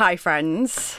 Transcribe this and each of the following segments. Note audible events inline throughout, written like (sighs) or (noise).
Hi, friends.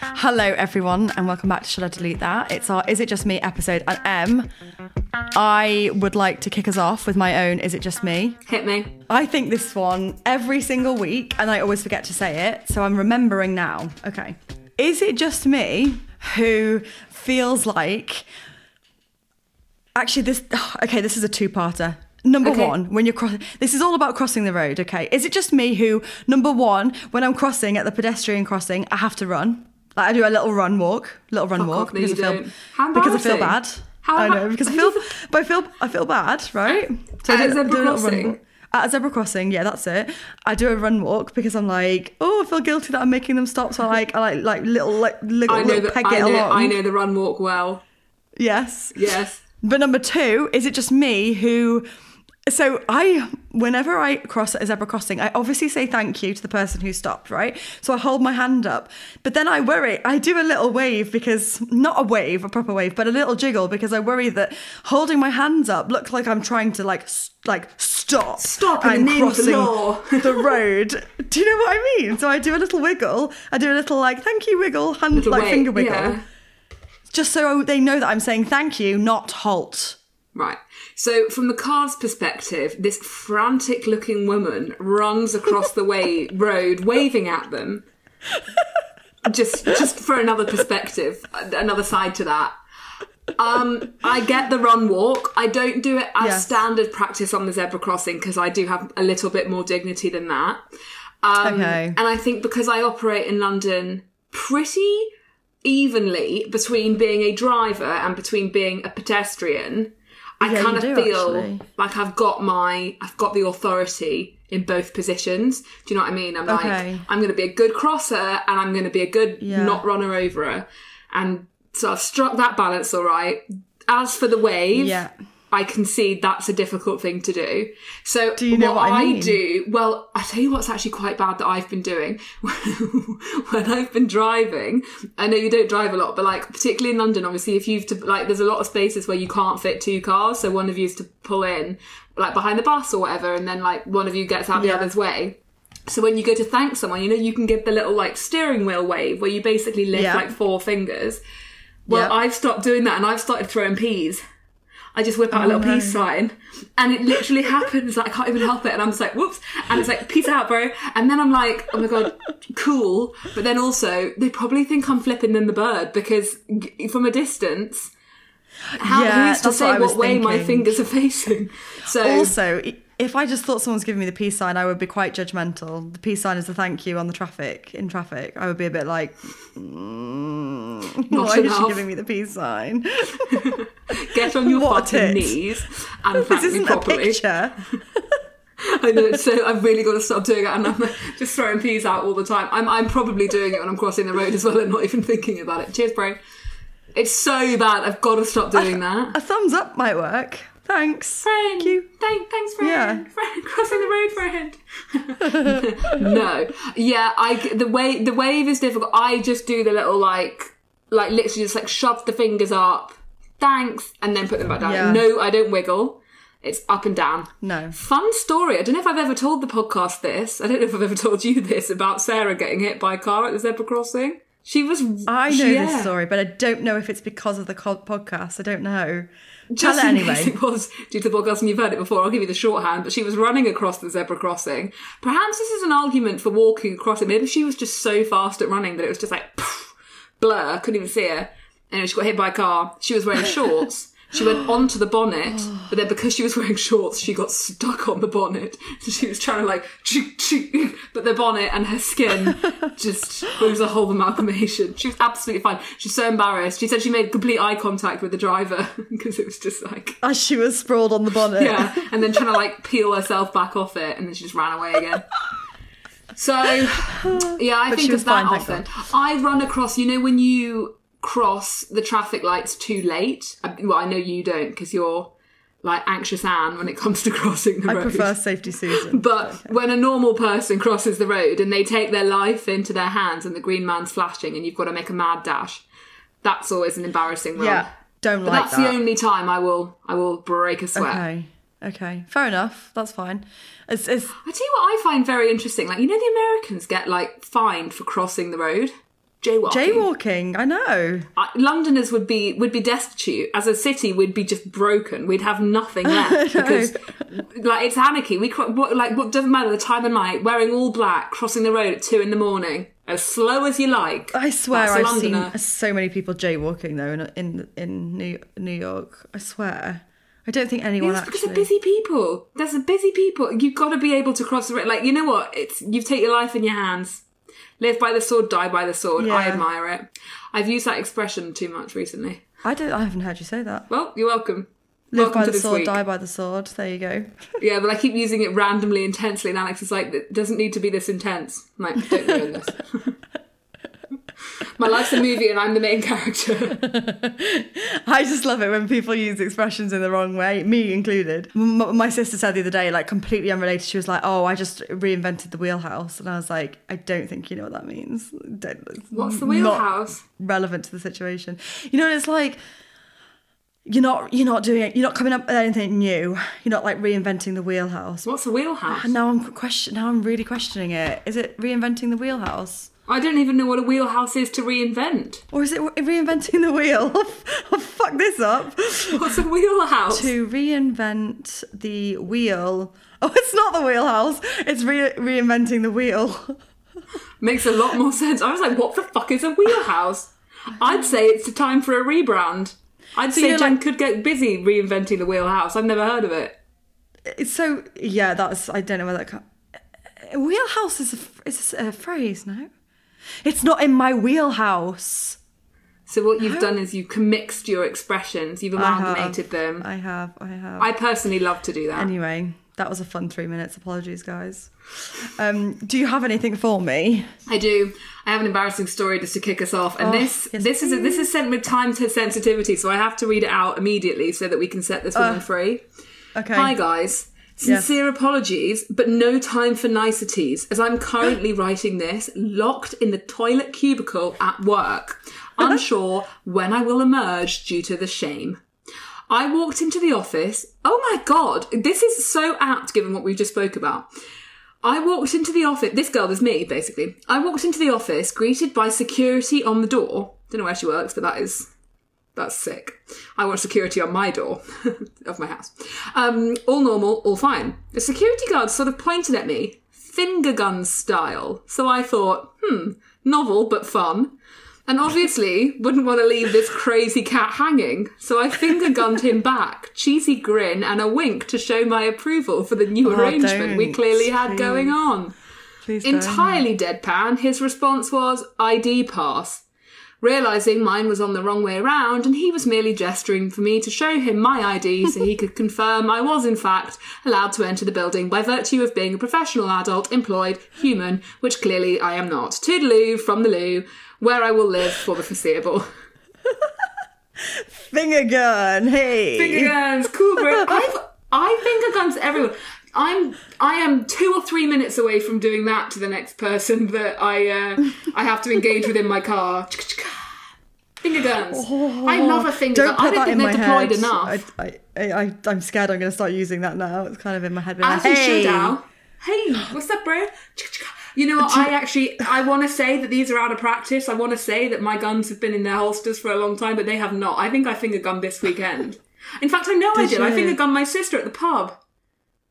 Hello, everyone, and welcome back to Should I Delete That? It's our Is It Just Me episode. And Em, I would like to kick us off with my own Is It Just Me? Hit me. I think this one every single week, and I always forget to say it, so I'm remembering now. Okay. Is it just me who feels like. Actually, this. (sighs) Okay, this is a two parter. Number Okay. one, when you're crossing, this is all about crossing the road, okay? Is it just me who, number one, when I'm crossing at the pedestrian crossing, I have to run? Like I do a little run walk, little run Fuck walk off, because I feel. How because I feel bad. How I know because I (laughs) feel, but I feel I feel bad, right? So At I a do- zebra do little run crossing? walk. At a zebra crossing, yeah, that's it. I do a run walk because I'm like, oh, I feel guilty that I'm making them stop. So I like, I like, like little, like little, I know little that peg I it know, along. I know the run walk well. Yes. Yes. But number two, is it just me who? So I, whenever I cross at a zebra crossing, I obviously say thank you to the person who stopped, right? So I hold my hand up, but then I worry. I do a little wave because not a wave, a proper wave, but a little jiggle because I worry that holding my hands up looks like I'm trying to like like stop, Stop in the I'm name of the crossing (laughs) the road. Do you know what I mean? So I do a little wiggle. I do a little like thank you wiggle, hand Little like wait, finger wiggle, yeah. just so they know that I'm saying thank you, not halt. Right. So, from the car's perspective, this frantic looking woman runs across the way (laughs) road, waving at them. Just, just for another perspective, another side to that. Um, I get the run walk. I don't do it as Yes. standard practice on the zebra crossing because I do have a little bit more dignity than that. Um, Okay. And I think because I operate in London pretty evenly between being a driver and between being a pedestrian, I Yeah, kind of do, feel actually. like I've got my I've got the authority in both positions. Do you know what I mean? I'm Okay. like I'm going to be a good crosser and I'm going to be a good Yeah. not runner overer. And so I've struck that balance all right. As for the wave, Yeah. I concede that's a difficult thing to do. So Do you know what I mean? do, well, I tell you what's actually quite bad that I've been doing (laughs) when I've been driving. I know you don't drive a lot, but like particularly in London, obviously, if you've to like, there's a lot of spaces where you can't fit two cars, so one of you is to pull in like behind the bus or whatever, and then like one of you gets out the other's way. So when you go to thank someone, you know, you can give the little like steering wheel wave where you basically lift Yeah. like four fingers. Well, Yeah. I've stopped doing that and I've started throwing peas. I just whip out a little Oh, no. peace sign, and it literally happens. Like I can't even help it, and I'm just like, "Whoops!" And it's like, "Peace out, bro." And then I'm like, "Oh my god, cool." But then also, they probably think I'm flipping them the bird because g- from a distance, how Yeah, who's to say what what, way my fingers are (laughs) facing? So Also, i- if I just thought someone was giving me the peace sign, I would be quite judgmental. The peace sign is the thank you on the traffic in traffic. I would be a bit like, mm, (laughs) why is she giving me the peace sign? (laughs) get on your What fucking knees (laughs) and this thank me a properly. picture. I know, so I've really got to stop doing it, and I'm just throwing peas out all the time. I'm, I'm probably doing it when I'm crossing the road as well, and not even thinking about it. Cheers, bro. It's so bad. I've got to stop doing that. A thumbs up might work. Thanks. Friend, Thank you. Thank, thanks, friend. Yeah. Friend, crossing the road, friend. (laughs) no, yeah, I the way the wave is difficult. I just do the little like, like literally just like shove the fingers up, thanks, and then put them back down. Yeah. No, I don't wiggle. It's up and down. No. Fun story. I don't know if I've ever told the podcast this. I don't know if I've ever told you this about Sarah getting hit by a car at the zebra crossing. She was. I know yeah. this story, but I don't know if it's because of the podcast. I don't know. Just Tell in case it was due to the podcast and you've heard it before, I'll give you the shorthand. But she was running across the zebra crossing. Perhaps this is an argument for walking across it. Maybe she was just so fast at running that it was just like poof, blur. Couldn't even see her. And she got hit by a car. She was wearing (laughs) shorts. She went (gasps) onto the bonnet, (sighs) but then because she was wearing shorts, she got stuck on the bonnet. So she was trying to like, but the bonnet and her skin (laughs) just was a whole amalgamation. She was absolutely fine. She's so embarrassed. She said she made complete eye contact with the driver (laughs) because it was just like, As she was sprawled on the bonnet. yeah, and then trying to like peel herself back off it, and then she just ran away again. So, (sighs) yeah, I But think of that often. I run across, you know, when you cross the traffic lights too late. I- Well, I know you don't because you're like anxious Anne when it (laughs) comes to crossing the I road. prefer safety Susan. (laughs) But when a normal person crosses the road and they take their life into their hands and the green man's flashing and you've got to make a mad dash, that's always an embarrassing run. yeah, don't But like that's that. the only time I will I will break a sweat. Okay, okay, fair enough. That's fine. It's, it's I tell you what I find very interesting. Like you know the Americans get like fined for crossing the road. Jaywalking. jaywalking. I know. I- Londoners would be would be destitute as a city. We'd be just broken. We'd have nothing (laughs) left because, like, it's anarchy. We what, like what doesn't matter the time of night. Wearing all black, crossing the road at two in the morning, as slow as you like. I swear I've Londoner. seen so many people jaywalking though in in in New New York. I swear. I don't think anyone It's because actually. they're busy people. There's a busy people. You've got to be able to cross the road. Like you know what? It's you've take your life in your hands. Live by the sword, die by the sword. I admire it. I've used that expression too much recently. I don't. I haven't heard you say that. Well, you're welcome. Live welcome by the sword, week. die by the sword. There you go. (laughs) Yeah, but I keep using it randomly, intensely, and Alex is like, "It doesn't need to be this intense." I'm like, don't ruin this. (laughs) My life's a movie, and I'm the main character. (laughs) I just love it when people use expressions in the wrong way, me included. M- my sister said the other day, like completely unrelated, she was like, "Oh, I just reinvented the wheelhouse," and I was like, "I don't think you know what that means. Don't, What's the wheelhouse? relevant to the situation. You know, it's like you're not you're not doing it. You're not coming up with anything new. You're not like reinventing the wheelhouse. What's a wheelhouse? And now I'm question. Now I'm really questioning it. Is it reinventing the wheelhouse? I don't even know what a wheelhouse is to reinvent. Or is it reinventing the wheel? I'll (laughs) oh, fuck this up. What's a wheelhouse? to reinvent the wheel. Oh, it's not the wheelhouse. It's re- reinventing the wheel. (laughs) Makes a lot more sense. I was like, what the fuck is a wheelhouse? I'd say it's the time for a rebrand. I'd say Jen like- could get busy reinventing the wheelhouse. I've never heard of it. It's so yeah. That's I don't know where that. Wheelhouse is a, is a phrase. No, it's not in my wheelhouse. So what you've done is you've mixed your expressions, you've I amalgamated them. I have. I have. I personally love to do that. anyway, that was a fun three minutes. Apologies, guys. Um, do you have anything for me? I do. I have an embarrassing story just to kick us off, and Oh, this yes, this is this is sent with time to sensitivity, so I have to read it out immediately so that we can set this woman free. Okay. Hi guys. Sincere apologies, but no time for niceties, as I'm currently (gasps) writing this locked in the toilet cubicle at work, unsure (laughs) when I will emerge due to the shame. I walked into the office. Oh my god, this is so apt given what we just spoke about. I walked into the office. This girl is me, basically. I walked into the office, greeted by security on the door. Don't know where she works, but that is that's sick. I want security on my door (laughs) of my house. Um, all normal, all fine. The security guard sort of pointed at me, finger gun style. So I thought, hmm, novel but fun. And obviously wouldn't want to leave this crazy cat hanging. So I finger gunned him back, cheesy grin and a wink to show my approval for the new Oh, arrangement we clearly had please. going on. Please don't. Entirely deadpan, his response was ID pass. Realising mine was on the wrong way around, and he was merely gesturing for me to show him my ID so he could confirm I was, in fact, allowed to enter the building by virtue of being a professional adult, employed, human, which clearly I am not. Toodaloo from the loo, where I will live for the foreseeable. (laughs) Finger gun. Hey. Finger guns, cool, bro. (laughs) I've, I finger guns everyone. I'm I am two or three minutes away from doing that to the next person that I uh, I have to engage with in my car. Finger guns. I oh. love a finger Don't gun. put I don't that think in they're deployed head. enough. I, I, I, I'm scared I'm going to start using that now. It's kind of in my head. As like, you hey. Al. Hey, what's up, bro? You know what? I actually, I want to say that these are out of practice. I want to say that my guns have been in their holsters for a long time, but they have not. I think I finger gunned this weekend. In fact, I know I Did did. I you? finger gunned my sister at the pub.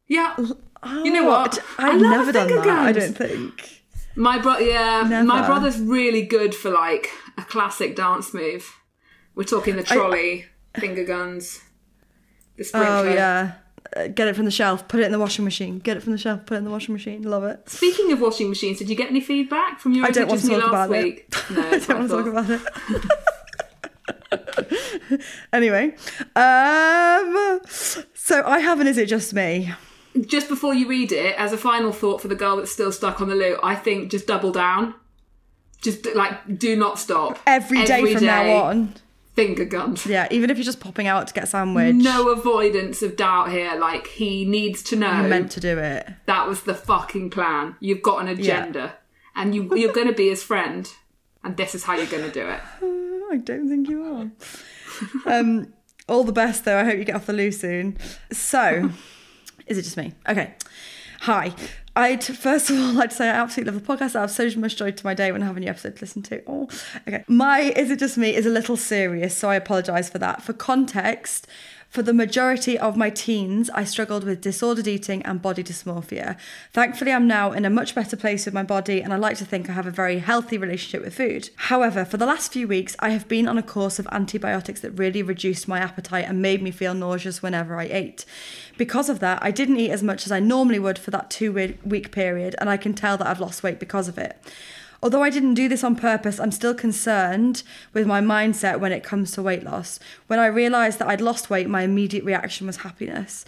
Yeah. you know Oh, what? I I've love never done finger that. I don't think. My bro, yeah, Never. my brother's really good for like a classic dance move. We're talking the trolley, finger guns, the sprinkler. Oh yeah. Uh, Get it from the shelf. Put it in the washing machine. Get it from the shelf. Put it in the washing machine. Love it. Speaking of washing machines, did you get any feedback from your I don't want to talk last about it. week? No, (laughs) I don't want to talk about it. (laughs) (laughs) anyway, um, so I have an is it just me? Just before you read it, as a final thought for the girl that's still stuck on the loo, I think just double down. Just like do not stop. Every day Every from now on. Finger guns. Yeah, even if you're just popping out to get a sandwich, No avoidance of doubt here. Like he needs to know you're meant to do it. that was the fucking plan. You've got an agenda, and you you're going to be his friend, and this is how you're going to do it. (sighs) I don't think you are. um, all the best though. I hope you get off the loo soon. So, is it just me? Okay. Hi. I'd first of all (laughs) like to say I absolutely love the podcast. I have so much joy to my day when I have a new episode to listen to. Oh, okay. My is it just me is a little serious, so I apologise for that. For context, for the majority of my teens, I struggled with disordered eating and body dysmorphia. Thankfully, I'm now in a much better place with my body, and I like to think I have a very healthy relationship with food. However, for the last few weeks, I have been on a course of antibiotics that really reduced my appetite and made me feel nauseous whenever I ate. Because of that, I didn't eat as much as I normally would for that two week period, and I can tell that I've lost weight because of it. Although I didn't do this on purpose, I'm still concerned with my mindset when it comes to weight loss. When I realised that I'd lost weight, my immediate reaction was happiness.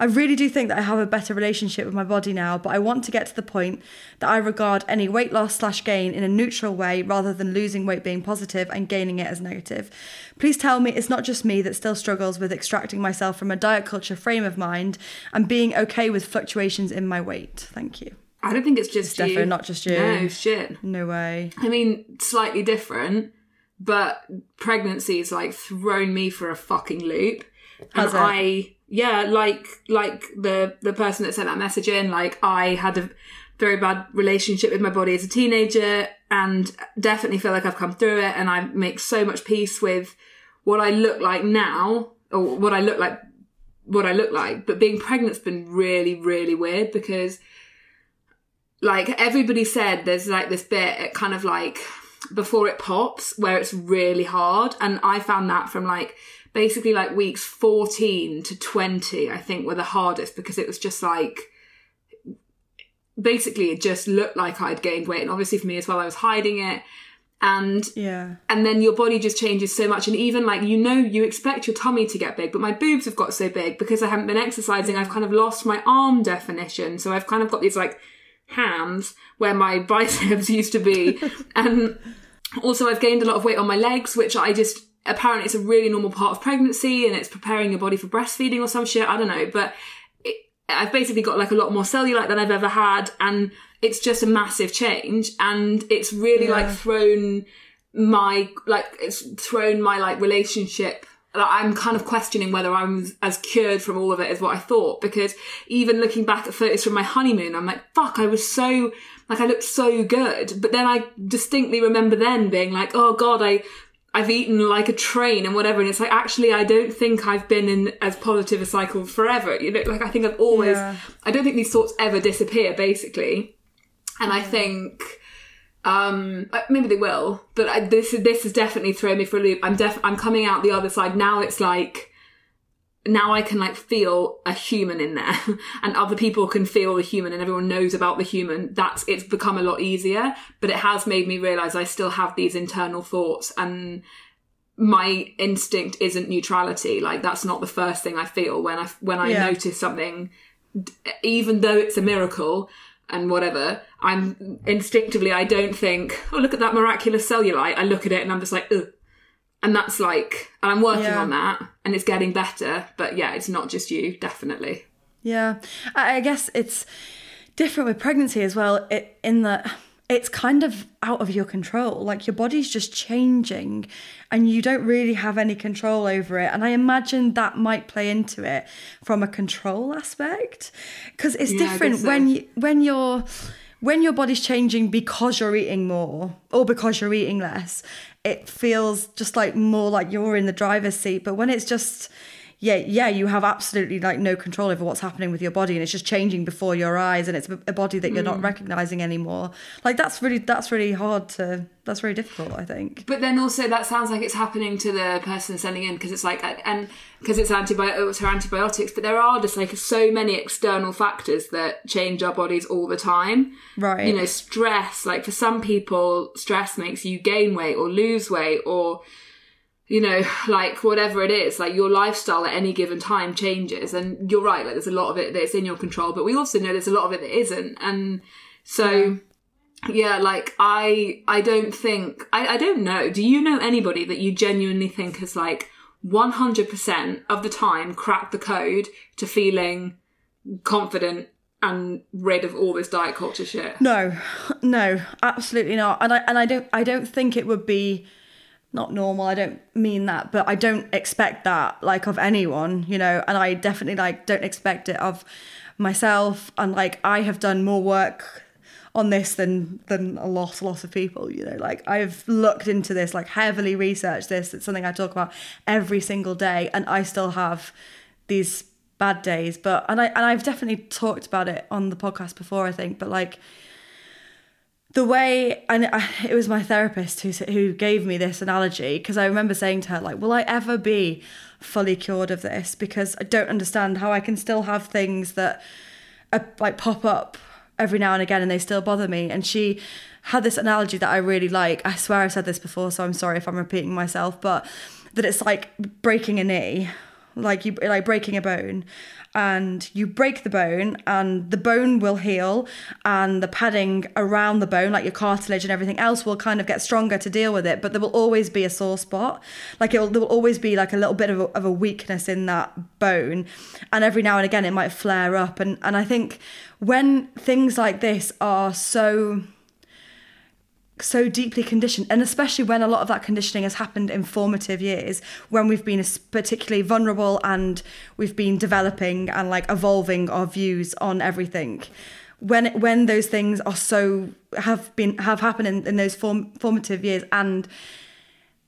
I really do think that I have a better relationship with my body now, but I want to get to the point that I regard any weight loss slash gain in a neutral way rather than losing weight being positive and gaining it as negative. Please tell me it's not just me that still struggles with extracting myself from a diet culture frame of mind and being okay with fluctuations in my weight. Thank you. I don't think it's just you. definitely not just you. No shit. No way. I mean, slightly different, but pregnancy's like thrown me for a fucking loop. Has and it? I yeah, like like the the person that sent that message in, like I had a very bad relationship with my body as a teenager and definitely feel like I've come through it and I make so much peace with what I look like now or what I look like what I look like. But being pregnant's been really, really weird because like everybody said there's like this bit at kind of like before it pops where it's really hard. And i found that from like basically like weeks 14 to 20 i think were the hardest because it was just like basically it just looked like i'd gained weight. And obviously for me as well i was hiding it. And Yeah. and then your body just changes so much. And even like you know you expect your tummy to get big but my boobs have got so big because i haven't been exercising. I've kind of lost my arm definition. So i've kind of got these like hands where my (laughs) biceps used to be. And also i've gained a lot of weight on my legs which i just apparently it's a really normal part of pregnancy and it's preparing your body for breastfeeding or some shit. I don't know but it, i've basically got like a lot more cellulite than i've ever had and it's just a massive change and it's really like thrown my like it's thrown my like relationship I'm kind of questioning whether I'm as cured from all of it as what I thought because even looking back at photos from my honeymoon, I'm like, fuck, I was so like I looked so good. But then I distinctly remember then being like, oh god, I I've eaten like a train and whatever, and it's like actually I don't think I've been in as positive a cycle forever. You know, like I think I've always Yeah. I don't think these thoughts ever disappear, basically. And I think um maybe they will but I, this is this has definitely thrown me for a loop. I'm def i'm coming out the other side. Now it's like now i can like feel a human in there (laughs) and other people can feel the human and everyone knows about the human. That's it's become a lot easier but it has made me realize i still have these internal thoughts and my instinct isn't neutrality. Like that's not the first thing i feel when i when i Yeah. notice something even though it's a miracle and whatever, I'm instinctively I don't think, oh look at that miraculous cellulite. I look at it and I'm just like, ugh. And that's like, and I'm working Yeah. on that, and it's getting better. But yeah, it's not just you, definitely. Yeah, I guess it's different with pregnancy as well. It, in that it's kind of out of your control. Like your body's just changing and you don't really have any control over it. And I imagine that might play into it from a control aspect because it's Yeah, different so. when you, when you're when your body's changing because you're eating more or because you're eating less. It feels just like more like you're in the driver's seat, but when it's just yeah, yeah, you have absolutely like no control over what's happening with your body, and it's just changing before your eyes, and it's a body that you're Mm. not recognizing anymore. Like that's really that's really hard to that's very difficult. I think. But then also that sounds like it's happening to the person sending in because it's like and because it's antibiotics or antibiotics, but there are just like so many external factors that change our bodies all the time. Right. You know, stress. Like for some people, stress makes you gain weight or lose weight or you know, (laughs) like whatever it is, like your lifestyle at any given time changes. And you're right, like there's a lot of it that's in your control, but we also know there's a lot of it that isn't. And so yeah like i i don't think I, I don't know do you know anybody that you genuinely think has like 100% of the time cracked the code to feeling confident and rid of all this diet culture shit No, (laughs) no, absolutely not. And I and I don't I don't think it would be not normal. I don't mean that, but I don't expect that like of anyone, you know. And I definitely like don't expect it of myself. And like I have done more work on this than than a lot, lot of people, you know. Like I've looked into this, like heavily researched this. It's something I talk about every single day, and I still have these bad days. But and I and I've definitely talked about it on the podcast before, I think. But like the way and I, it was my therapist who who gave me this analogy because I remember saying to her like will I ever be fully cured of this? Because I don't understand how I can still have things that uh, like pop up every now and again and they still bother me. And she had this analogy that I really like. I swear I've said this before so I'm sorry if I'm repeating myself but that it's like breaking a knee like you like breaking a bone. And you break the bone and the bone will heal and the padding around the bone like your cartilage and everything else will kind of get stronger to deal with it. But there will always be a sore spot. Like it will, there will always be like a little bit of a, of a weakness in that bone. And every now and again it might flare up. And and i think when things like this are so so deeply conditioned and especially when a lot of that conditioning has happened in formative years when we've been particularly vulnerable and we've been developing and like evolving our views on everything when when those things are so have been have happened in, in those form, formative years and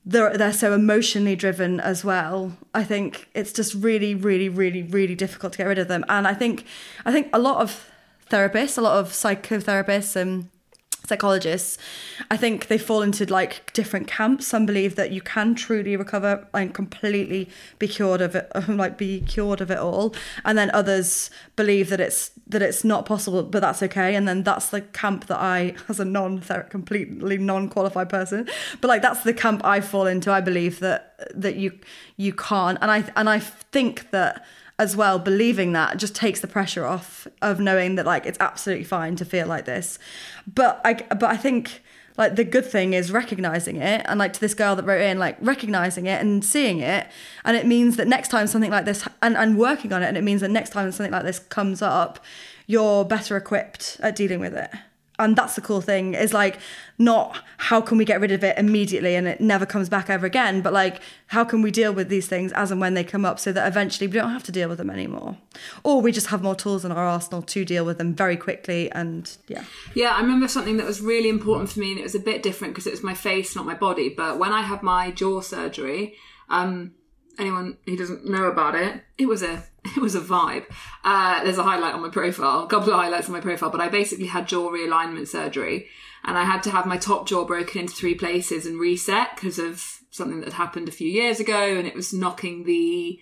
they're they're so emotionally driven as well. I think it's just really, really, really, really difficult to get rid of them. And I think I think a lot of therapists, a lot of psychotherapists and psychologists, I think they fall into like different camps. Some believe that you can truly recover and completely be cured of it, (laughs) like be cured of it all, and then others believe that it's that it's not possible, but that's okay. And then that's the camp that I, (laughs) as a non completely non qualified person, but like that's the camp I fall into. I believe that that you you can't, and I and I think that as well believing that just takes the pressure off of knowing that like it's absolutely fine to feel like this. But i but i think like the good thing is recognizing it. And like to this girl that wrote in like recognizing it and seeing it. And it means that next time something like this and, and working on it and it means that next time something like this comes up you're better equipped at dealing with it and that's the cool thing is like not how can we get rid of it immediately and it never comes back ever again but like how can we deal with these things as and when they come up so that eventually we don't have to deal with them anymore or we just have more tools in our arsenal to deal with them very quickly and yeah Yeah, I remember something that was really important for me, and it was a bit different because it was my face, not my body. But when I had my jaw surgery, um, anyone who doesn't know about it, it was a (laughs) it was a vibe. Uh, there's a highlight on my profile, a couple of highlights on my profile, but I basically had jaw realignment surgery, and I had to have my top jaw broken into three places and reset because of something that happened a few years ago, and it was knocking the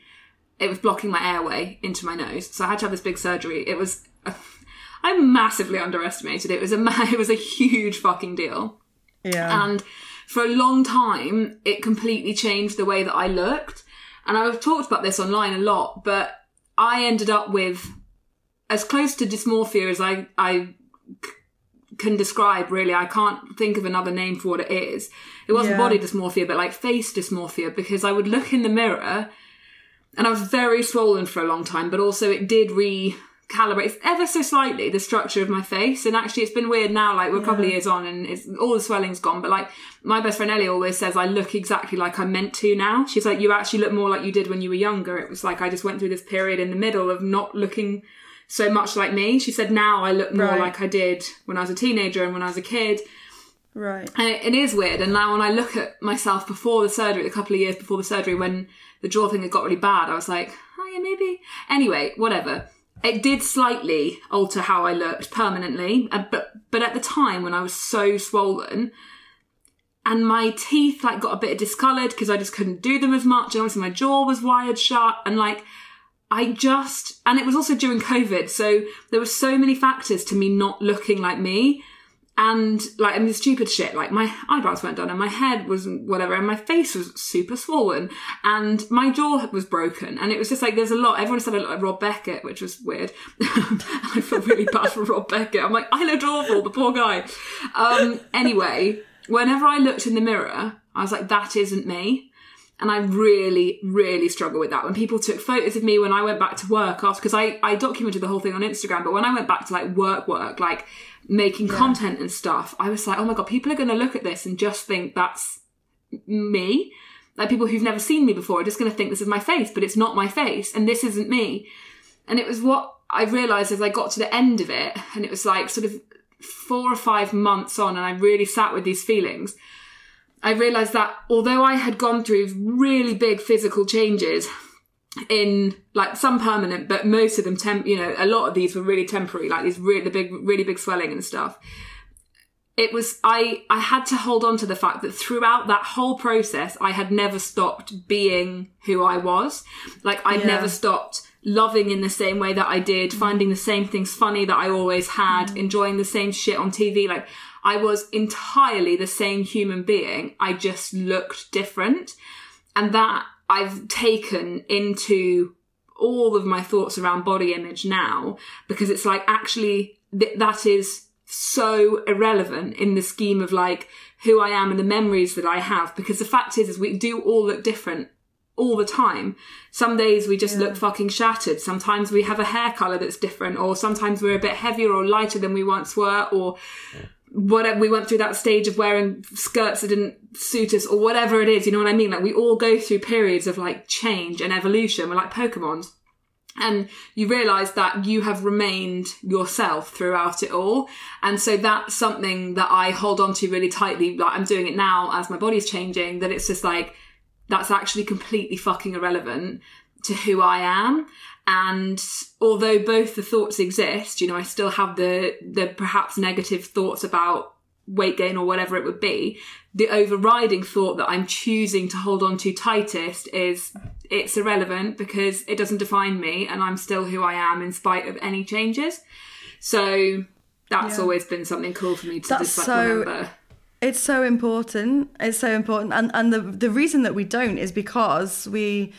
it was blocking my airway into my nose. So I had to have this big surgery. It was (laughs) I massively underestimated it. It was a (laughs) it was a huge fucking deal. yeah And for a long time, it completely changed the way that I looked. And I've talked about this online a lot, but I ended up with as close to dysmorphia as I, I c- can describe, really. I can't think of another name for what it is. It wasn't Yeah. body dysmorphia, but like face dysmorphia, because I would look in the mirror and I was very swollen for a long time, but also it did re calibrates ever so slightly the structure of my face. And actually, it's been weird now. Like we're a couple of years on, and it's all the swelling's gone. But like my best friend Ellie always says, I look exactly like I'm meant to now. She's like, you actually look more like you did when you were younger. It was like I just went through this period in the middle of not looking so much like me. She said, now I look more Right. like I did when I was a teenager and when I was a kid. Right. And it, it is weird. And now when I look at myself before the surgery, a couple of years before the surgery, when the jaw thing had got really bad, I was like, oh yeah, maybe. Anyway, whatever. It did slightly alter how I looked permanently, uh, but but at the time when I was so swollen, and my teeth like got a bit discoloured because I just couldn't do them as much, and obviously my jaw was wired shut, and like I just, and it was also during COVID, so there were so many factors to me not looking like me. And like, I mean, stupid shit, like my eyebrows weren't done and my head was whatever and my face was super swollen and my jaw was broken. And it was just like, there's a lot, everyone said I looked like Rob Beckett, which was weird. (laughs) I feel really bad for Rob Beckett. I'm like, I looked awful, the poor guy. Um, anyway, whenever I looked in the mirror, I was like, that isn't me. And I really, really struggle with that. When people took photos of me when I went back to work after, because I, I documented the whole thing on Instagram, but when I went back to like work, work, like making content and stuff, I was like, oh my God, people are going to look at this and just think that's me. Like people who've never seen me before are just going to think this is my face, but it's not my face and this isn't me. And it was what I realized as I got to the end of it, and it was like sort of four or five months on, and I really sat with these feelings. I realized that although I had gone through really big physical changes in like some permanent, but most of them temp, you know, a lot of these were really temporary, like these really the big, really big swelling and stuff. It was, I, I had to hold on to the fact that throughout that whole process, I had never stopped being who I was. Like I'd Yeah. never stopped loving in the same way that I did, mm. finding the same things funny that I always had, mm. enjoying the same shit on TV. Like I was entirely the same human being. I just looked different. And that I've taken into all of my thoughts around body image now because it's like actually th- that is so irrelevant in the scheme of like who I am and the memories that I have because the fact is is we do all look different all the time. Some days we just look fucking shattered. Sometimes we have a hair color that's different or sometimes we're a bit heavier or lighter than we once were or whatever we went through that stage of wearing skirts that didn't suit us or whatever it is you know what i mean? Like we all go through periods of like change and evolution. We're like pokemons and you realize that you have remained yourself throughout it all. And so that's something that i hold on to really tightly. Like i'm doing it now as my body's changing that it's just like that's actually completely fucking irrelevant to who I am. And although both the thoughts exist, you know, I still have the the perhaps negative thoughts about weight gain or whatever it would be. The overriding thought that I'm choosing to hold on to tightest is it's irrelevant because it doesn't define me and I'm still who I am in spite of any changes. So that's Yeah. always been something cool for me to That's just like so- remember. It's so important. It's so important, and and the the reason that we don't is because we,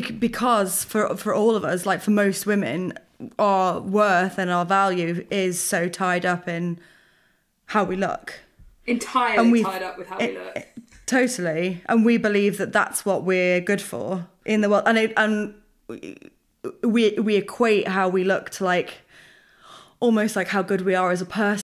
because for for all of us, like for most women, our worth and our value is so tied up in how we look. Entirely And we tied up with how we look. Totally, and we believe that that's what we're good for in the world, and it, and we we equate how we look to like almost like how good we are as a person.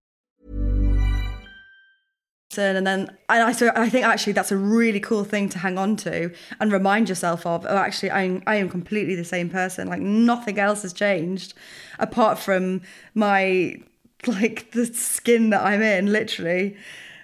and then and I so I think actually that's a really cool thing to hang on to and remind yourself of. Oh, actually, I I am completely the same person. Like nothing else has changed, apart from my like the skin that I'm in. Literally,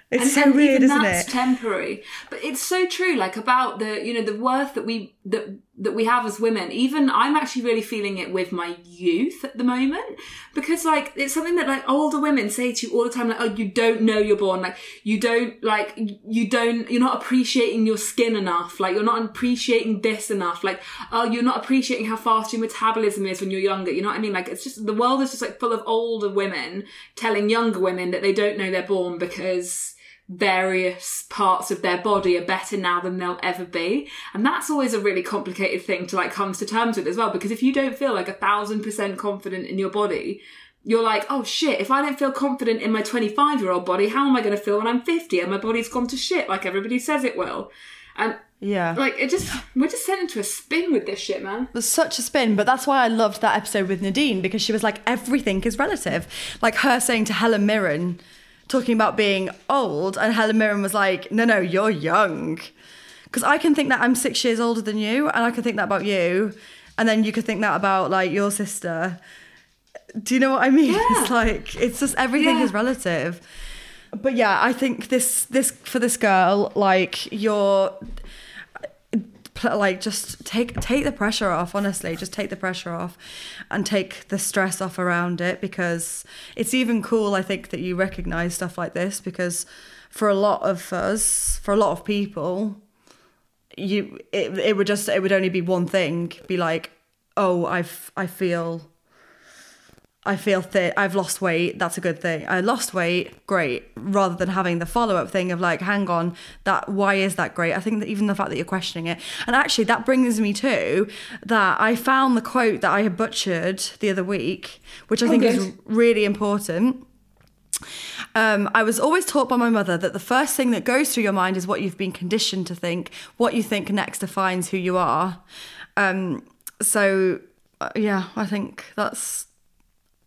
it's and, so weird, isn't that's it? temporary but it's so true like about the you know the worth that we that that we have as women even i'm actually really feeling it with my youth at the moment because like it's something that like older women say to you all the time like oh you don't know you're born like you don't like you don't you're not appreciating your skin enough like you're not appreciating this enough like oh you're not appreciating how fast your metabolism is when you're younger you know what i mean? Like it's just the world is just like full of older women telling younger women that they don't know they're born because various parts of their body are better now than they'll ever be. And that's always a really complicated thing to like come to terms with as well, because if you don't feel like a thousand percent confident in your body, you're like, oh shit, if I don't feel confident in my 25 year old body, how am I going to feel when I'm 50 and my body's gone to shit like everybody says it will? And Yeah. like, it just, we're just sent into a spin with this shit, man. It was such a spin, but that's why I loved that episode with Nadine because she was like, everything is relative. Like her saying to Helen Mirren, talking about being old, and Helen Mirren was like, no, no, you're young. Because I can think that I'm six years older than you, and I can think that about you, and then you could think that about like your sister. Do you know what I mean? (laughs) It's like it's just everything Yeah. is relative. But yeah, I think this this for this girl, like you're like just take take the pressure off honestly just take the pressure off and take the stress off around it because it's even cool i think that you recognize stuff like this because for a lot of us for a lot of people you it, it would just it would only be one thing be like oh i've i feel I feel thin. I've lost weight. That's a good thing. I lost weight. Great. Rather than having the follow up thing of like, hang on, that why is that great? I think that even the fact that you're questioning it, and actually that brings me to that I found the quote that I had butchered the other week, which I think is really important. Um, I was always taught by my mother that the first thing that goes through your mind is what you've been conditioned to think. What you think next defines who you are. Um, so, uh, yeah, I think that's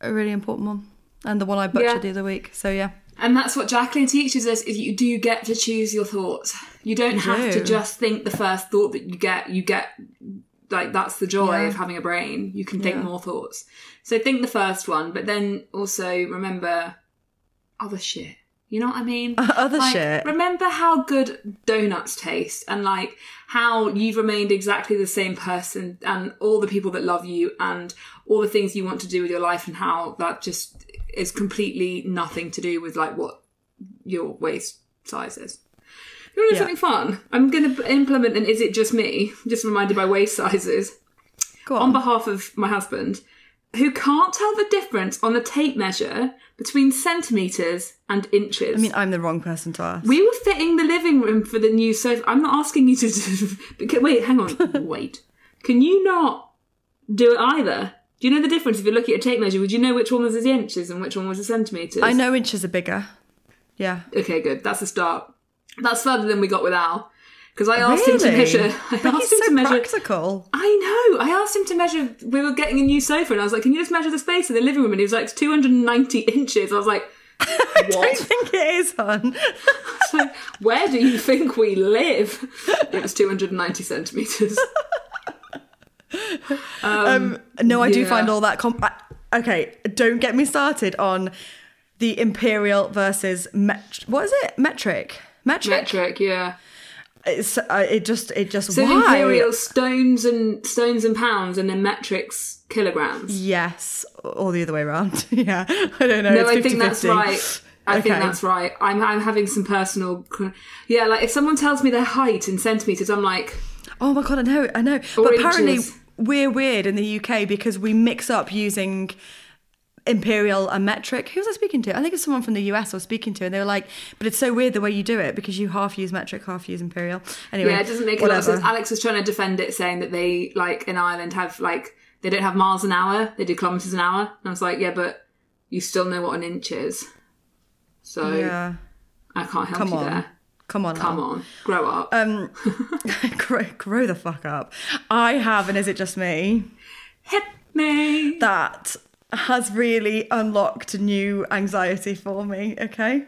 a really important one, and the one I butchered Yeah. the other week. So yeah, And that's what Jacqueline teaches us is you do get to choose your thoughts. You don't You have to just think the first thought that you get. You get like that's the joy Yeah. of having a brain. You can think Yeah. more thoughts. So think the first one, but then also remember other shit. You know what I mean? Uh, other Like, shit. Remember how good donuts taste and like how you've remained exactly the same person and all the people that love you and all the things you want to do with your life and how that just is completely nothing to do with like what your waist size is. You want to do Yeah. something fun? I'm going to implement an Is It Just Me? Just reminded by waist (laughs) sizes go on on. behalf of my husband, who can't tell the difference on a tape measure between centimetres and inches. I mean, I'm the wrong person to ask. we were fitting the living room for the new sofa. I'm not asking you to (laughs) because- Wait, hang on. (laughs) Wait. Can you not do it either? Do you know the difference if you're looking at a tape measure? Would you know which one was the inches and which one was the centimetres? I know inches are bigger. Yeah. Okay, good. That's a start. That's further than we got with Al. Because I asked him to measure. (laughs) I But asked him so to measure. practical. I know. I asked him to measure. We were getting a new sofa, and I was like, "Can you just measure the space in the living room?" And he was like, "It's 290 inches." I was like, (laughs) I "What?" (laughs) think it is, hon. Like, Where do you think we live? It was 290 centimeters. Um, no, I do find all that. Com- I- okay, don't get me started on the imperial versus met. What is it? Metric. Metric. Metric, yeah. It's, uh, it just. It just. So why? imperial stones and stones and pounds, and then metrics kilograms. Yes, or the other way around. (laughs) yeah, I don't know. No, I think that's right. I think that's right. I'm I'm having some personal. Yeah, like if someone tells me their height in centimeters, I'm like, Oh my god, I know, I know. But apparently, inches. we're weird in the UK because we mix up using imperial and metric. Who was I speaking to? I think it's someone from the US I was speaking to, and they were like, "But it's so weird the way you do it because you half use metric, half use imperial." Anyway, yeah, it doesn't make a lot of sense. Alex was trying to defend it, saying that they like in Ireland have like they don't have miles an hour, they do kilometers an hour. And I was like, yeah, but you still know what an inch is, so Yeah, I can't help come you on, there. come on, Come now. on, grow up. Um, (laughs) (laughs) grow, grow the fuck up. I have, and is it just me? Hit me. that has really unlocked new anxiety for me, okay?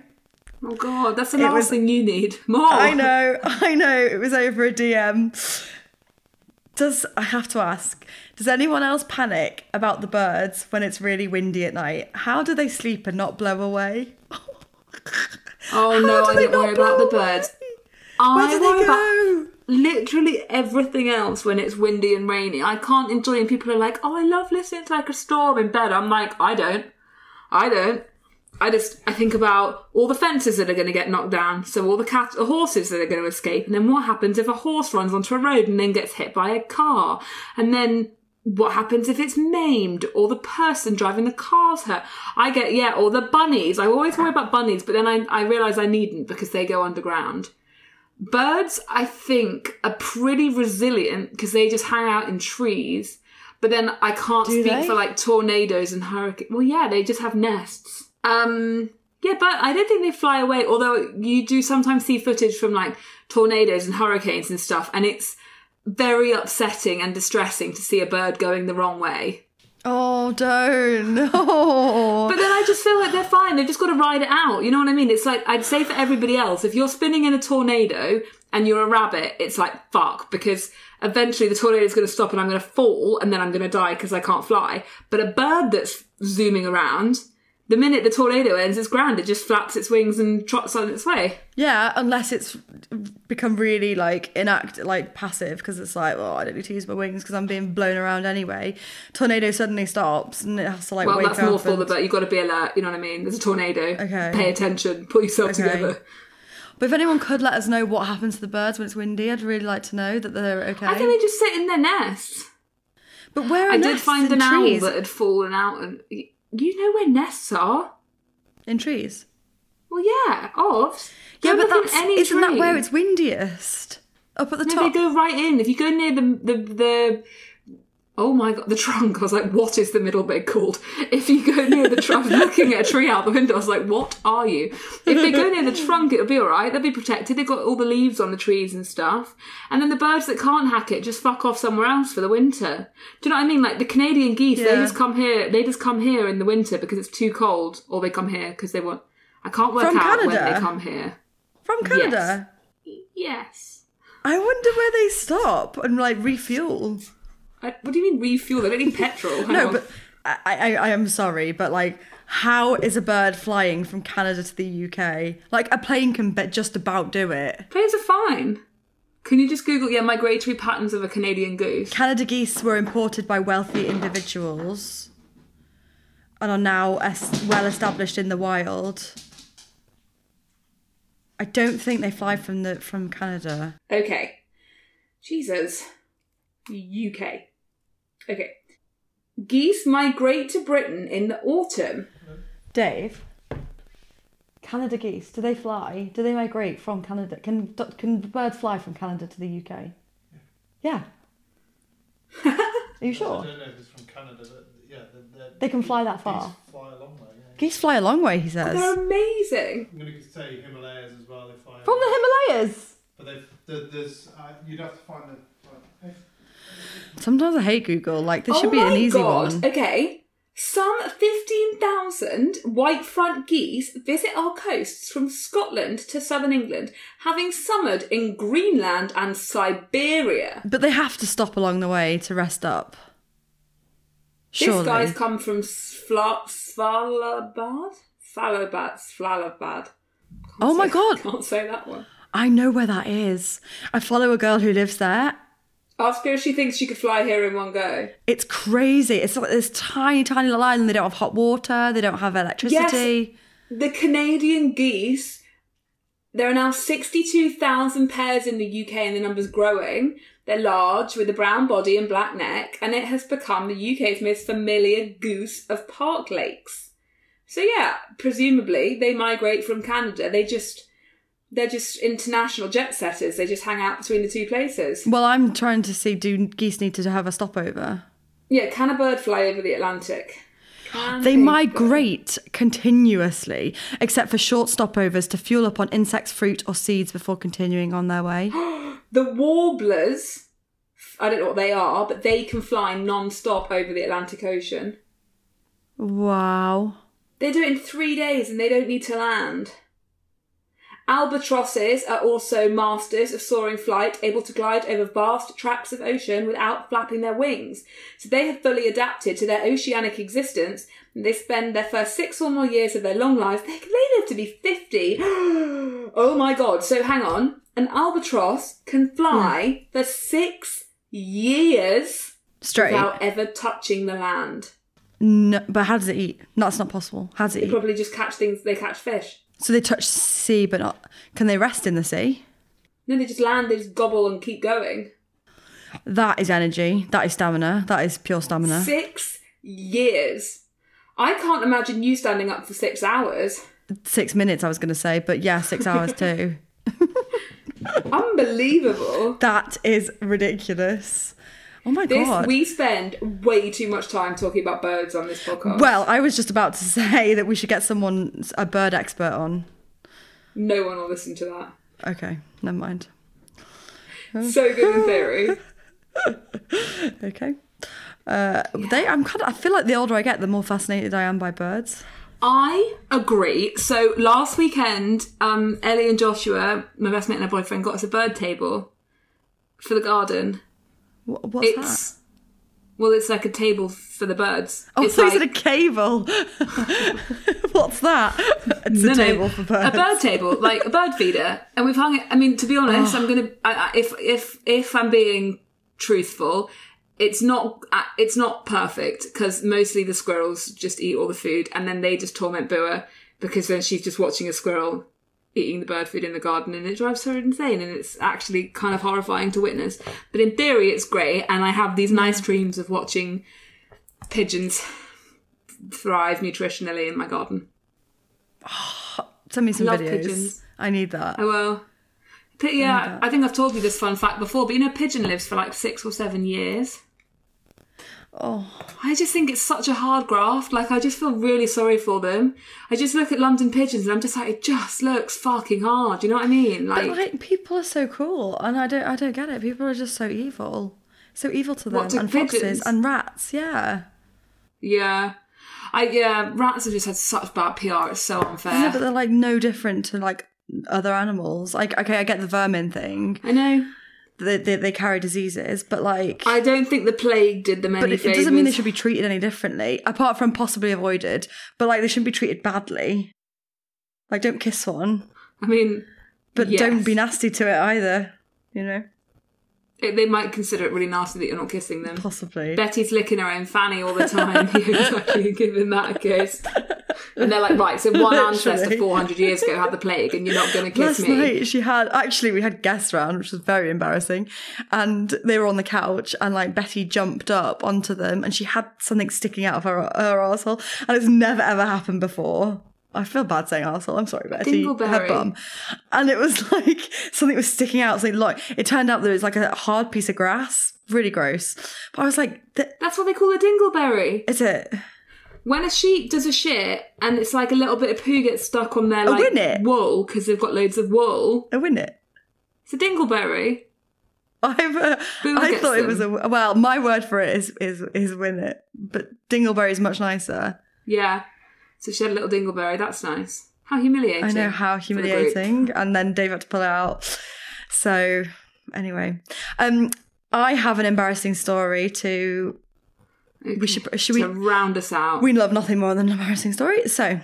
Oh god, that's the last was- thing you need. More. I know, I know. It was over a DM. Does I have to ask? Does anyone else panic about the birds when it's really windy at night? How do they sleep and not blow away? (laughs) Oh How no, I don't worry about the birds. Where I do worry they about go? literally everything else when it's windy and rainy. I can't enjoy and people are like, Oh, I love listening to like a storm in bed. I'm like, I don't. I don't. I just I think about all the fences that are going to get knocked down, so all the cat, the horses that are going to escape, and then what happens if a horse runs onto a road and then gets hit by a car, and then what happens if it's maimed or the person driving the car's hurt? I get yeah, or the bunnies. I always worry about bunnies, but then I I realise I needn't because they go underground. Birds, I think, are pretty resilient because they just hang out in trees. But then I can't Do speak they? for like tornadoes and hurricanes. Well, yeah, they just have nests. Um, yeah, but I don't think they fly away. Although you do sometimes see footage from like tornadoes and hurricanes and stuff, and it's very upsetting and distressing to see a bird going the wrong way. Oh, don't. (laughs) No. But then I just feel like they're fine. They've just got to ride it out. You know what I mean? It's like I'd say for everybody else, if you're spinning in a tornado and you're a rabbit, it's like fuck because eventually the tornado is going to stop and I'm going to fall and then I'm going to die because I can't fly. But a bird that's zooming around, the minute the tornado ends, it's grand. It just flaps its wings and trots on its way. Yeah, unless it's become really like inact, like passive, because it's like, oh, I don't need to use my wings because I'm being blown around anyway. Tornado suddenly stops and it has to like Well, wake that's up. more for the bird. You've got to be alert. You know what I mean? There's a tornado. Okay. Pay attention. Pull yourself Okay. together. But if anyone could let us know what happens to the birds when it's windy, I'd really like to know that they're okay. I think they just sit in their nests. but where are I did find in an owl that had fallen out, and you know where nests are. In trees. Well, yeah, of. Yeah, but that's any isn't that where it's windiest? Up at the No, top. they go right in. If you go near the the the. Oh my god, the trunk. I was like, what is the middle bit called? If you go near the trunk, looking at a tree out the window, I was like, what are you? If they go near the trunk, it'll be alright. They'll be protected. They've got all the leaves on the trees and stuff. And then the birds that can't hack it just fuck off somewhere else for the winter. Do you know what I mean? Like the Canadian geese, they just come here. They just come here in the winter because it's too cold, or they come here because they want. I can't work From out when they come here. From Canada. Yes. I wonder where they stop and like refuel. I, what do you mean refuel? They don't need petrol. (laughs) Hang No, on. but I, I, I am sorry, but like, how is a bird flying from Canada to the UK? Like, a plane can be- just about do it. Planes are fine. Can you just Google, yeah, migratory patterns of a Canadian goose? Canada geese were imported by wealthy individuals and are now es- well established in the wild. I don't think they fly from the from Canada. Okay. Jesus. UK. Okay. Geese migrate to Britain in the autumn. Dave, Canada geese, do they fly? Do they migrate from Canada? Can can birds fly from Canada to the UK? Yeah. Are you (laughs) sure? I don't know if it's from Canada, but yeah, they're, they're, They can fly that geese far. Fly a long way. Yeah. Geese fly a long way, he says. They're amazing. I'm going to say Himalayas as well. They fly. From the Himalayas. But they've, there- there's uh, you'd have to find the. Like, Sometimes I hate Google. Like this oh should be an easy God. one. Okay. Some 15,000 white front geese visit our coasts from Scotland to southern England, having summered in Greenland and Siberia. But they have to stop along the way to rest up. Surely. This guy's come from Svala- Svalbard? Svalbard. Svalbard. oh my god. (laughs) Can't say that one. I know where that is. I follow a girl who lives there. Ask her if she thinks she could fly here in one go. It's crazy. It's like this tiny, tiny little island. They don't have hot water. They don't have electricity. Yes, The Canadian geese, there are now 62,000 pairs in the UK and the number's growing. They're large with a brown body and black neck, and it has become the UK's most familiar goose of park lakes. So yeah, presumably they migrate from Canada. They just they're just international jet setters. They just hang out between the two places. Well, I'm trying to see do geese need to have a stopover? Yeah, can a bird fly over the Atlantic? Can They migrate continuously, except for short stopovers to fuel up on insects, fruit, or seeds before continuing on their way. (gasps) (gasps) The warblers, I don't know what they are, but they can fly non-stop over the Atlantic Ocean. wow. They do it in three days and they don't need to land. Albatrosses are also masters of soaring flight, able to glide over vast tracts of ocean without flapping their wings. So they have fully adapted to their oceanic existence. They spend their first six or more years of their long lives. They, they live to be 50. (gasps) oh my god. So hang on. An albatross can fly hmm. for six years Straight. without ever touching the land. No, but how does it eat? No, that's not possible. How does it They eat? probably just catch things, they catch fish. So they touch sea, but not. Can they rest in the sea? No, they just land, they just gobble and keep going. That is energy. That is stamina. That is pure stamina. Six years. I can't imagine you standing up for six hours. Six minutes, I was going to say, but yeah, six hours too. (laughs) Unbelievable. That is ridiculous. Oh my This god. we spend way too much time talking about birds on this podcast. well, I was just about to (laughs) say that we should get someone, a bird expert on. no one will listen to that. Okay, never mind. So good in theory. (laughs) Okay. Uh, they, I'm kind of. I feel like the older I get, the more fascinated I am by birds. I agree. So last weekend, um, Ellie and Joshua, my best mate and her boyfriend, got us a bird table for the garden. What, what's It's that? well, it's like a table for the birds. Oh, it's so is it a cable? (laughs) what's that? It's No, a no, table for birds. A bird table, like a bird feeder, and we've hung it. I mean, to be honest, Oh. I'm gonna. I, I, if if if I'm being truthful, it's not uh, it's not perfect because mostly the squirrels just eat all the food, and then they just torment Bua because then she's just watching a squirrel eating the bird food in the garden, and it drives her insane, and it's actually kind of horrifying to witness. But in theory, it's great, and I have these nice dreams of watching pigeons thrive nutritionally in my garden. (sighs) Send me some Love videos. pigeons. I need that. Oh well. But yeah, I think I've told you this fun fact before, but you know, a pigeon lives for like six or seven years. Oh, I just think it's such a hard graft. Like, I just feel really sorry for them. I just look at London pigeons and I'm just like, it just looks fucking hard. You know what I mean? but Like, like people are so cruel, and I don't. I don't get it. People are just so evil, so evil to them, to and pigeons? foxes and rats. Yeah. yeah. I, yeah, rats have just had such bad PR. It's so unfair. Yeah, but they're like no different to like other animals. Like, okay, I get the vermin thing. I know. They, they, they carry diseases, but like, I don't think the plague did them any but it, it doesn't mean they should be treated any differently, apart from possibly avoided. But like, they shouldn't be treated badly. Like, don't kiss one, I mean, but Yes. don't be nasty to it either. You know, it, they might consider it really nasty that you're not kissing them. possibly. Betty's licking her own fanny all the time. (laughs) exactly, giving that a kiss. (laughs) And they're like, right, so one (laughs) ancestor 400 years ago had the plague and you're not going to kiss Last me. night she had actually we had guests around, which was very embarrassing, and they were on the couch and like Betty jumped up onto them and she had something sticking out of her her arsehole and it's never ever happened before. I feel bad saying arsehole. I'm sorry, Betty. Her Dingleberry. bum, and it was (laughs) like something was sticking out. Something like it turned out that it was like a hard piece of grass. Really gross. But I was like, "Th- That's what they call a dingleberry. is it? When a sheep does a shit and it's like a little bit of poo gets stuck on their Oh, like wool because they've got loads of wool, Oh, isn't it? it's a dingleberry. I've, uh, Boo I gets thought it was a well. My word for it is is is win it, but Dingleberry is much nicer. Yeah. So she had a little dingleberry. That's nice. How humiliating. I know how for the group. humiliating, and then Dave had to pull it out. So anyway, um, I have an embarrassing story to. We mm-hmm. should should we round us out. we love nothing more than an embarrassing story. So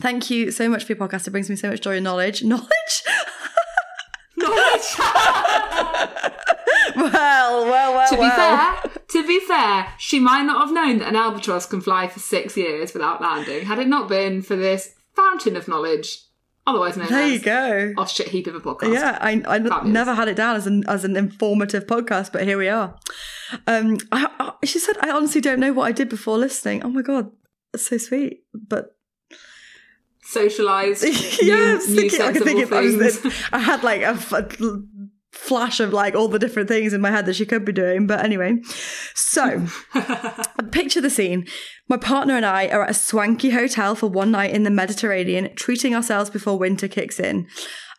thank you so much for your podcast. It brings me so much joy and knowledge. Knowledge. (laughs) Knowledge. (laughs) well, well, well. to be well. fair, to be fair, she might not have known that an albatross can fly for six years without landing had it not been for this fountain of knowledge, otherwise known There you go. off shit heap of a podcast. Yeah, I, I n- Fabulous. never had it down as an as an informative podcast, but here we are. Um, I, I, she said, "I honestly don't know what I did before listening." Oh my god, that's so sweet. But Socialised. yeah, (laughs) new, I was thinking, I, could new think sensible if I, was. I had like a flash of like all the different things in my head that she could be doing. But anyway, so (laughs) picture the scene. My partner and I are at a swanky hotel for one night in the Mediterranean, treating ourselves before winter kicks in.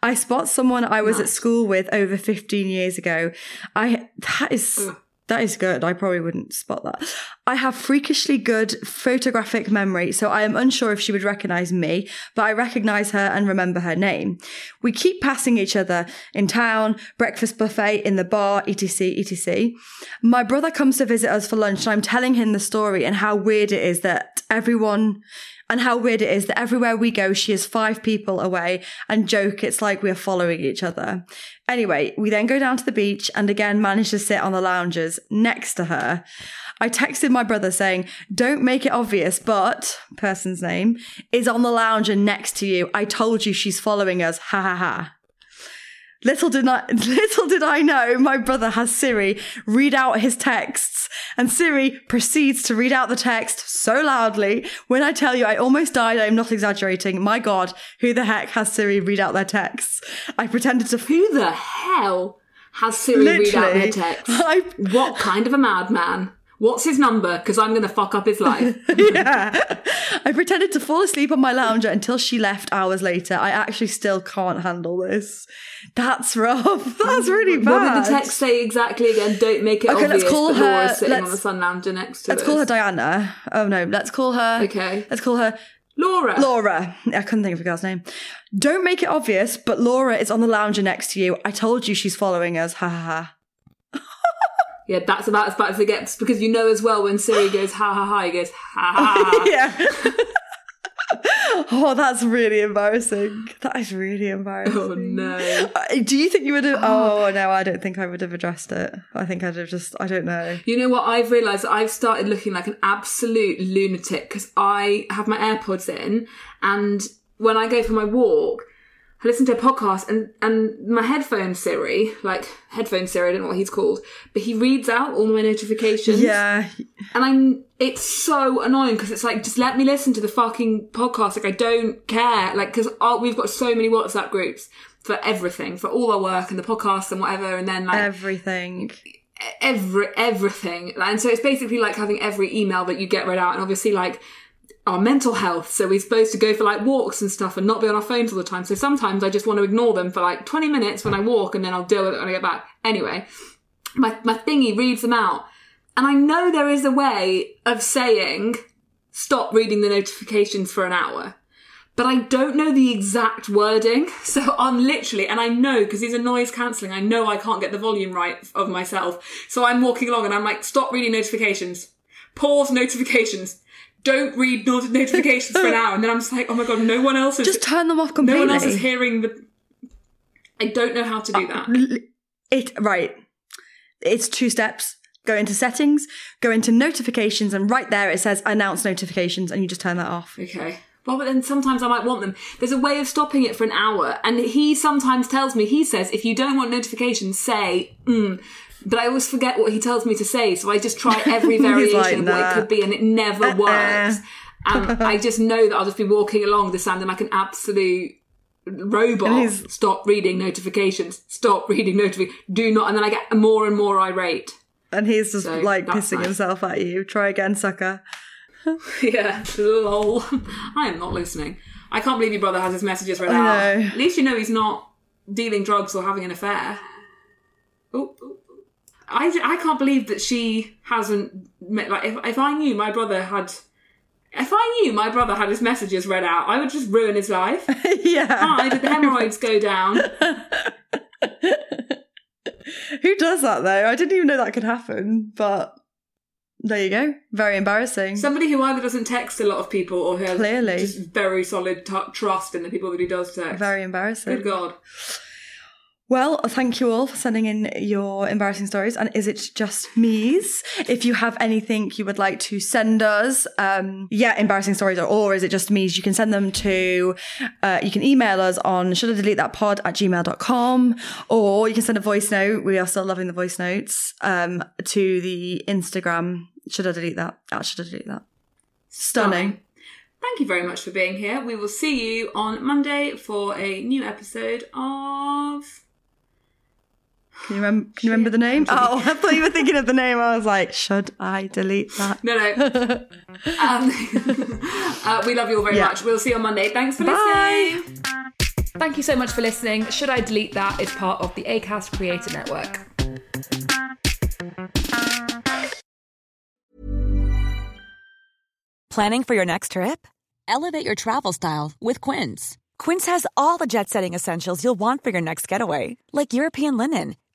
I spot someone I was at school with over 15 years ago. I that is That is good. I probably wouldn't spot that. I have freakishly good photographic memory, so I am unsure if she would recognize me, but I recognize her and remember her name. We keep passing each other in town, breakfast buffet, in the bar, etc., etc. My brother comes to visit us for lunch, and I'm telling him the story and how weird it is that everyone and how weird it is that everywhere we go, she is five people away and joke it's like we're following each other. Anyway, we then go down to the beach and again manage to sit on the loungers next to her. I texted my brother saying, Don't make it obvious, but person's name is on the lounger next to you. I told you she's following us. Ha ha ha. Little did I, (laughs) little did I know, my brother has Siri read out his texts, and Siri proceeds to read out the text so loudly. When I tell you, I almost died. I am not exaggerating. My God, who the heck has Siri read out their texts? I pretended to. Who the hell has Siri read out their Literally. text? I- What kind of a madman? What's his number? Because I'm going to fuck up his life. (laughs) yeah. I pretended to fall asleep on my lounger until she left hours later. I actually still can't handle this. That's rough. (laughs) That's really bad. What did the text say exactly again? Don't make it Okay, let's obvious. call but her- Laura's sitting on let's- the sun lounger next to Let's call her Diana. Oh no, let's call her. Okay. Let's call her Laura. Laura. I couldn't think of a girl's name. Don't make it obvious, but Laura is on the lounger next to you. I told you she's following us. Ha ha ha. Yeah, that's about as bad as it gets because you know as well when Siri goes ha ha ha, he goes ha ha ha. (laughs) yeah. (laughs) oh, that's really embarrassing. That is really embarrassing. Oh no. Uh, Do you think you would have? (gasps) Oh no, I don't think I would have addressed it. I think I'd have just. I don't know. You know what? I've realised I've started looking like an absolute lunatic because I have my AirPods in, and when I go for my walk, I listen to a podcast, and and my headphone Siri, like headphone Siri, I don't know what he's called, but he reads out all my notifications. Yeah, and I'm. It's so annoying because it's like just let me listen to the fucking podcast. Like I don't care. Like because we've got so many WhatsApp groups for everything, for all our work and the podcasts and whatever, and then like everything. every everything and so it's basically like having every email that you get read out and obviously like our mental health so we're supposed to go for like walks and stuff and not be on our phones all the time so sometimes i just want to ignore them for like 20 minutes when i walk and then i'll deal with it when i get back anyway my, my thingy reads them out and i know there is a way of saying stop reading the notifications for an hour but I don't know the exact wording. (laughs) So I'm literally, and I know because these are noise cancelling, I know I can't get the volume right of myself. So I'm walking along and I'm like, stop reading notifications. Pause notifications. Don't read notifications for an hour. And then I'm just like, oh my god, no one else is, Just turn them off completely. no one else is hearing the, I don't know how to do that. It right. It's two steps. Go into settings, go into notifications, and right there it says announce notifications, and you just turn that off. Okay. Well, but then sometimes I might want them. There's a way of stopping it for an hour, and he sometimes tells me, he says, if you don't want notifications, say, mm. But I always forget what he tells me to say, so I just try every (laughs) variation like, of what it could be, and it never Uh-uh. works. And (laughs) I just know that I'll just be walking along, just sounding like an absolute robot. Stop reading notifications. Stop reading notifications. Do not. And then I get more and more irate. And he's just So, like pissing nice. himself at you. Try again, sucker. (laughs) Yeah, lol. I am not listening. I can't believe your brother has his messages read out. At least you know he's not dealing drugs or having an affair. Oh. I, I can't believe that she hasn't met, like if, if I knew my brother had if I knew my brother had his messages read out, I would just ruin his life. (laughs) yeah. Hi, did the hemorrhoids go down? Who does that though? I didn't even know that could happen, but there you go. Very embarrassing. Somebody who either doesn't text a lot of people or who has Clearly. just very solid t- trust in the people that he does text. Very embarrassing. Good God. Well, thank you all for sending in your embarrassing stories. And is it just me's? If you have anything you would like to send us, um, yeah, embarrassing stories, or, or is it just me's? You can send them to, uh, you can email us on should I delete that pod at gmail.com, or you can send a voice note. We are still loving the voice notes, um, to the Instagram. Should I delete that? At should I delete that? Stunning. Thank you very much for being here. We will see you on Monday for a new episode of. Can you, remember, can you remember the name? Oh, I thought you were thinking of the name. I was like, should I delete that? No, no. (laughs) um, (laughs) uh, we love you all very yeah. much. We'll see you on Monday. Thanks for Bye. listening. Thank you so much for listening. Should I delete that? It's part of the ACAST Creator Network. Planning for your next trip? Elevate your travel style with Quince. Quince has all the jet setting essentials you'll want for your next getaway, like European linen